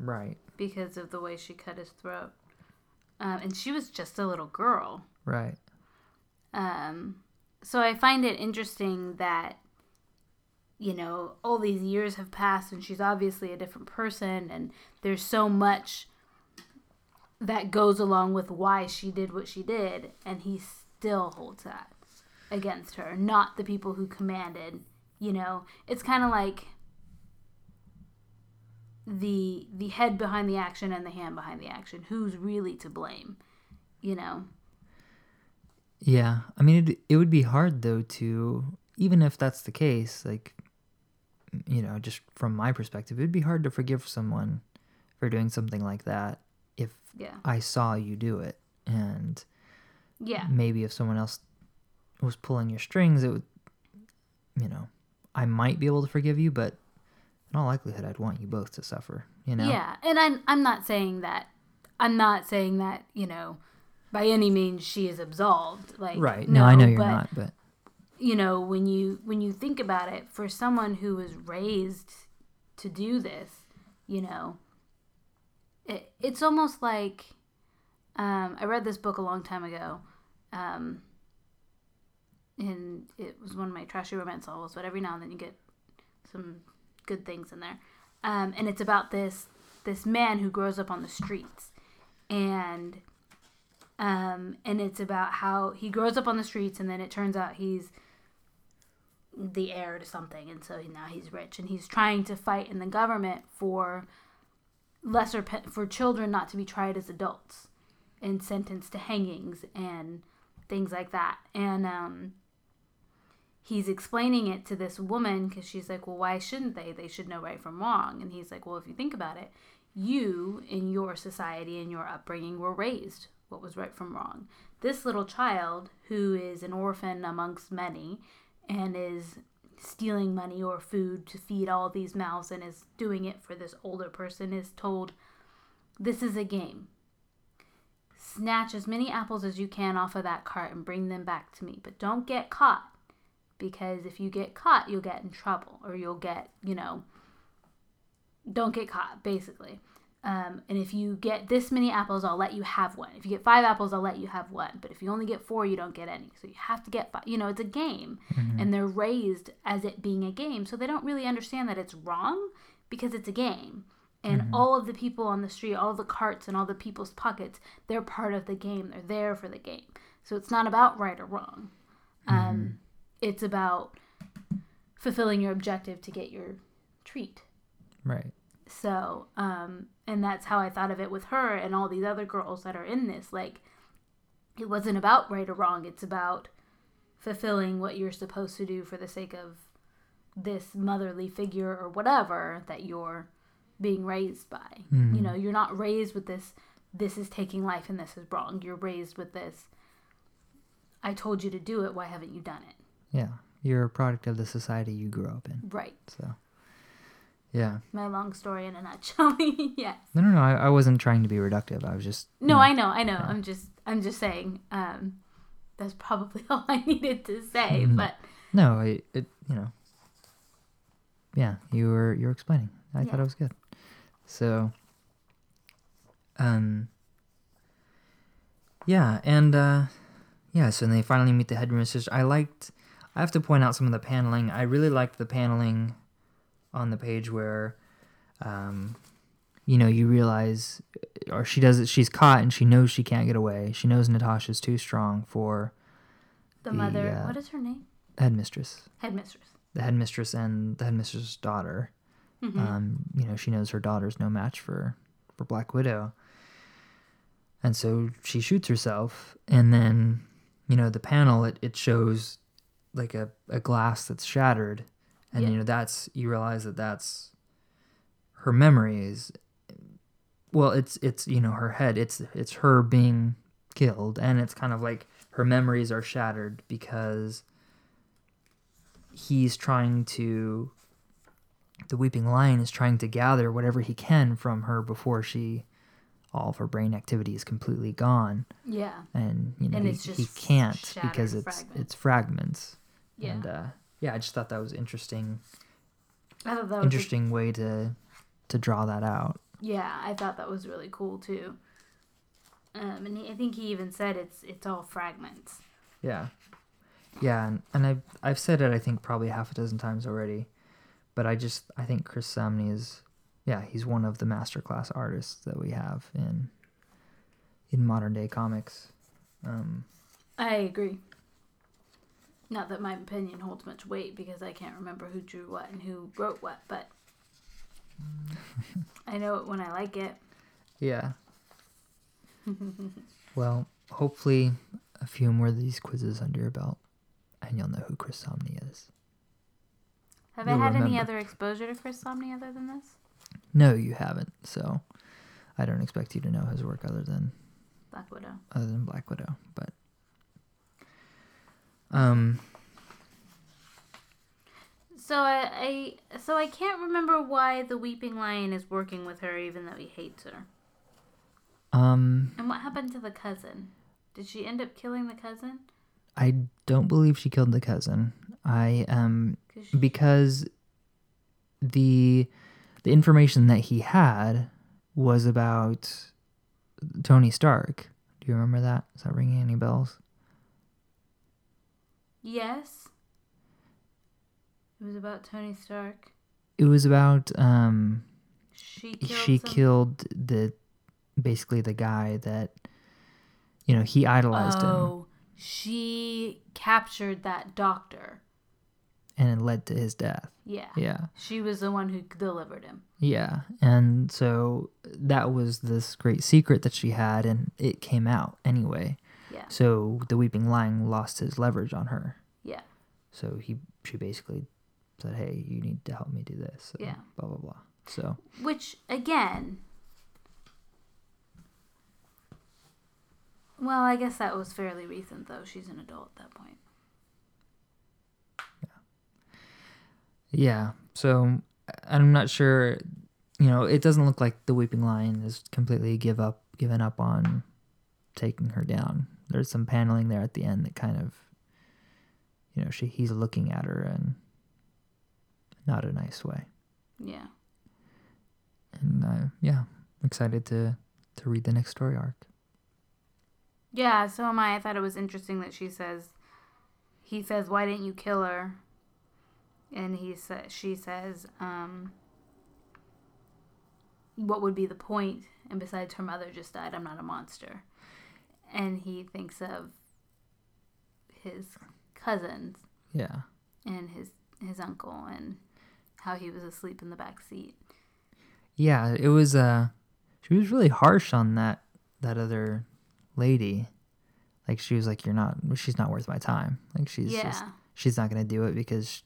right because of the way she cut his throat. Um, and she was just a little girl. right Um, so I find it interesting that, you know, all these years have passed and she's obviously a different person, and there's so much that goes along with why she did what she did, and he still holds that against her, not the people who commanded. You know, it's kind of like the the head behind the action and the hand behind the action. Who's really to blame? You know. Yeah, I mean, it it would be hard though to even if that's the case, like you know, just from my perspective, it'd be hard to forgive someone for doing something like that if Yeah. I saw you do it, and Yeah. maybe if someone else was pulling your strings, it would, you know, I might be able to forgive you, but in all likelihood, I'd want you both to suffer. You know? Yeah, and I'm I'm not saying that I'm not saying that you know by any means she is absolved. Like Right. No, I know you're but, not, but You know when you when you think about it, for someone who was raised to do this, you know, it, it's almost like um, I read this book a long time ago. Um, and it was one of my trashy romance novels. But every now and then you get some good things in there, um, and it's about this this man who grows up on the streets, and um, and it's about how he grows up on the streets, and then it turns out he's the heir to something, and so now he's rich, and he's trying to fight in the government for lesser pe- for children not to be tried as adults and sentenced to hangings and things like that, and um, he's explaining it to this woman because she's like, well, why shouldn't they? They should know right from wrong, and he's like, well, if you think about it, you in your society and your upbringing were raised what was right from wrong. This little child, who is an orphan amongst many and is stealing money or food to feed all these mouths and is doing it for this older person, is told, This is a game. Snatch as many apples as you can off of that cart and bring them back to me, but don't get caught. Because if you get caught, you'll get in trouble or you'll get, you know, don't get caught, basically. Um, and if you get this many apples, I'll let you have one. If you get five apples, I'll let you have one. But if you only get four, you don't get any. So you have to get five. You know, it's a game. Mm-hmm. And they're raised as it being a game. So they don't really understand that it's wrong because it's a game. And Mm-hmm. all of the people on the street, all the carts and all the people's pockets, they're part of the game. They're there for the game. So it's not about right or wrong. Mm-hmm. It's about fulfilling your objective to get your treat. Right. So, um, and that's how I thought of it with her and all these other girls that are in this. Like, it wasn't about right or wrong. It's about fulfilling what you're supposed to do for the sake of this motherly figure or whatever that you're being raised by. You know, you're not raised with this, this is taking life and this is wrong. You're raised with this, I told you to do it. Why haven't you done it? Yeah. You're a product of the society you grew up in. Right. So, yeah. My long story in a nutshell. yes. No, no, no. I, I wasn't trying to be reductive. I was just. No, know, I know, I know. I'm just, I'm just saying. Um, that's probably all I needed to say. Mhm. But No, it, it. You know. Yeah, you were you were explaining. I thought Yeah. it was good. So. Um. Yeah, and uh, yeah. So they finally meet the headmistress. I liked. I have to point out some of the paneling. I really liked the paneling on the page where, um, you know, you realize, or she does it. She's caught and she knows she can't get away. She knows Natasha's too strong for the The, mother, uh, what is her name? headmistress. Headmistress. The headmistress and the headmistress's daughter. Mhm. Um, you know, she knows her daughter's no match for for Black Widow. And so she shoots herself, and then, you know, the panel it, it shows like a, a glass that's shattered, and Yeah. you know that's you realize that that's her memories. Well, it's it's you know her head. It's it's her being killed, and it's kind of like her memories are shattered because he's trying to the weeping lion is trying to gather whatever he can from her before she all of her brain activity is completely gone yeah. and you know And he, it's just he can't because it's fragments. it's fragments Yeah. and uh yeah i just thought that was interesting I thought that was interesting way to to draw that out yeah, I thought that was really cool too. Um, and he, I think he even said it's it's all fragments. yeah yeah and, and i've i've said it i think probably half a dozen times already but i just i think chris samnee is yeah he's one of the masterclass artists that we have in in modern day comics um I agree. Not that my opinion holds much weight because I can't remember who drew what and who wrote what, but I know it when I like it. Yeah. well, hopefully a few more of these quizzes under your belt and you'll know who Chris Samnee is. Have I You'll had any other exposure to Chris Samnee other than this? No, you haven't. So I don't expect you to know his work other than Black Widow. other than Black Widow, but um So I, I so I can't remember why the Weeping Lion is working with her even though he hates her. um And what happened to the cousin? Did she end up killing the cousin? I don't believe she killed the cousin. I um she- because the the information that he had was about Tony Stark. Do you remember that? Is that ringing any bells? Yes. It was about Tony Stark. It was about um She killed she some- killed the basically the guy that you know he idolized him Oh, she captured that doctor. and it led to his death. Yeah. Yeah. She was the one who delivered him. Yeah. And so that was this great secret that she had and it came out anyway. Yeah. So the weeping lion lost his leverage on her. Yeah. So he she basically said, "Hey, you need to help me do this." So Yeah. Blah blah blah. So Which again Well, I guess that was fairly recent though. She's an adult at that point. yeah. Yeah. So I'm not sure. You know, it doesn't look like the weeping lion is completely give up, given up on taking her down. There's some paneling there at the end that kind of, you know, she he's looking at her and not a nice way. Yeah. And uh, yeah, I'm excited to to read the next story arc. Yeah, so am I. I thought it was interesting that she says, he says, "Why didn't you kill her?" And he says, she says, um, "What would be the point?" And besides, her mother just died. I'm not a monster. And he thinks of his cousins Yeah. and his his uncle and how he was asleep in the back seat. Yeah, it was uh she was really harsh on that that other lady. Like she was like you're not she's not worth my time. Like she's yeah, just she's not going to do it because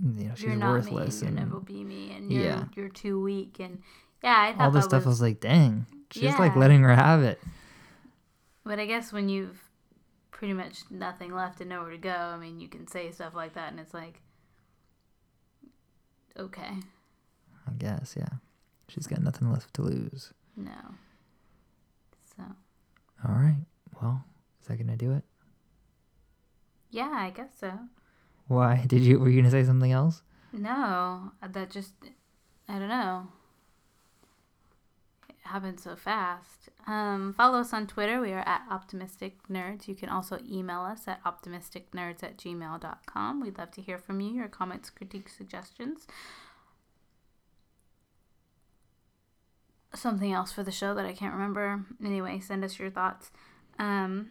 you know, she's you're not worthless me. And and you'll never be me, and you're Yeah. you're too weak. And yeah, I thought all this stuff I was like, "Dang." She's like letting her have it. But I guess when you've pretty much nothing left and nowhere to go, I mean, you can say stuff like that, and it's like, okay, I guess, yeah. She's got nothing left to lose. no. So, All right. Well, is that going to do it? yeah, I guess so. Why? Did you were you going to say something else? No, that just, I don't know. Happened so fast. Um, follow us on Twitter. We are at Optimistic Nerds. You can also email us at optimisticnerds at gmail.com. We'd love to hear from you, your comments, critiques, suggestions. Something else for the show that I can't remember. Anyway, send us your thoughts. Um,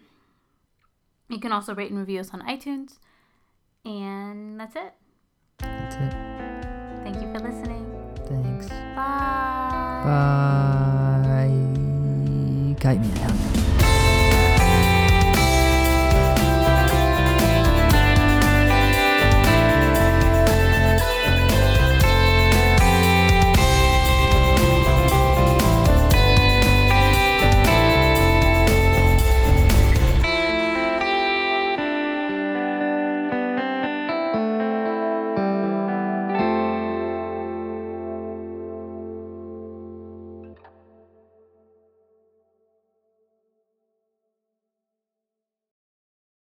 you can also rate and review us on iTunes. And that's it. That's it. Thank you for listening. Thanks. Bye. Bye. 概念这。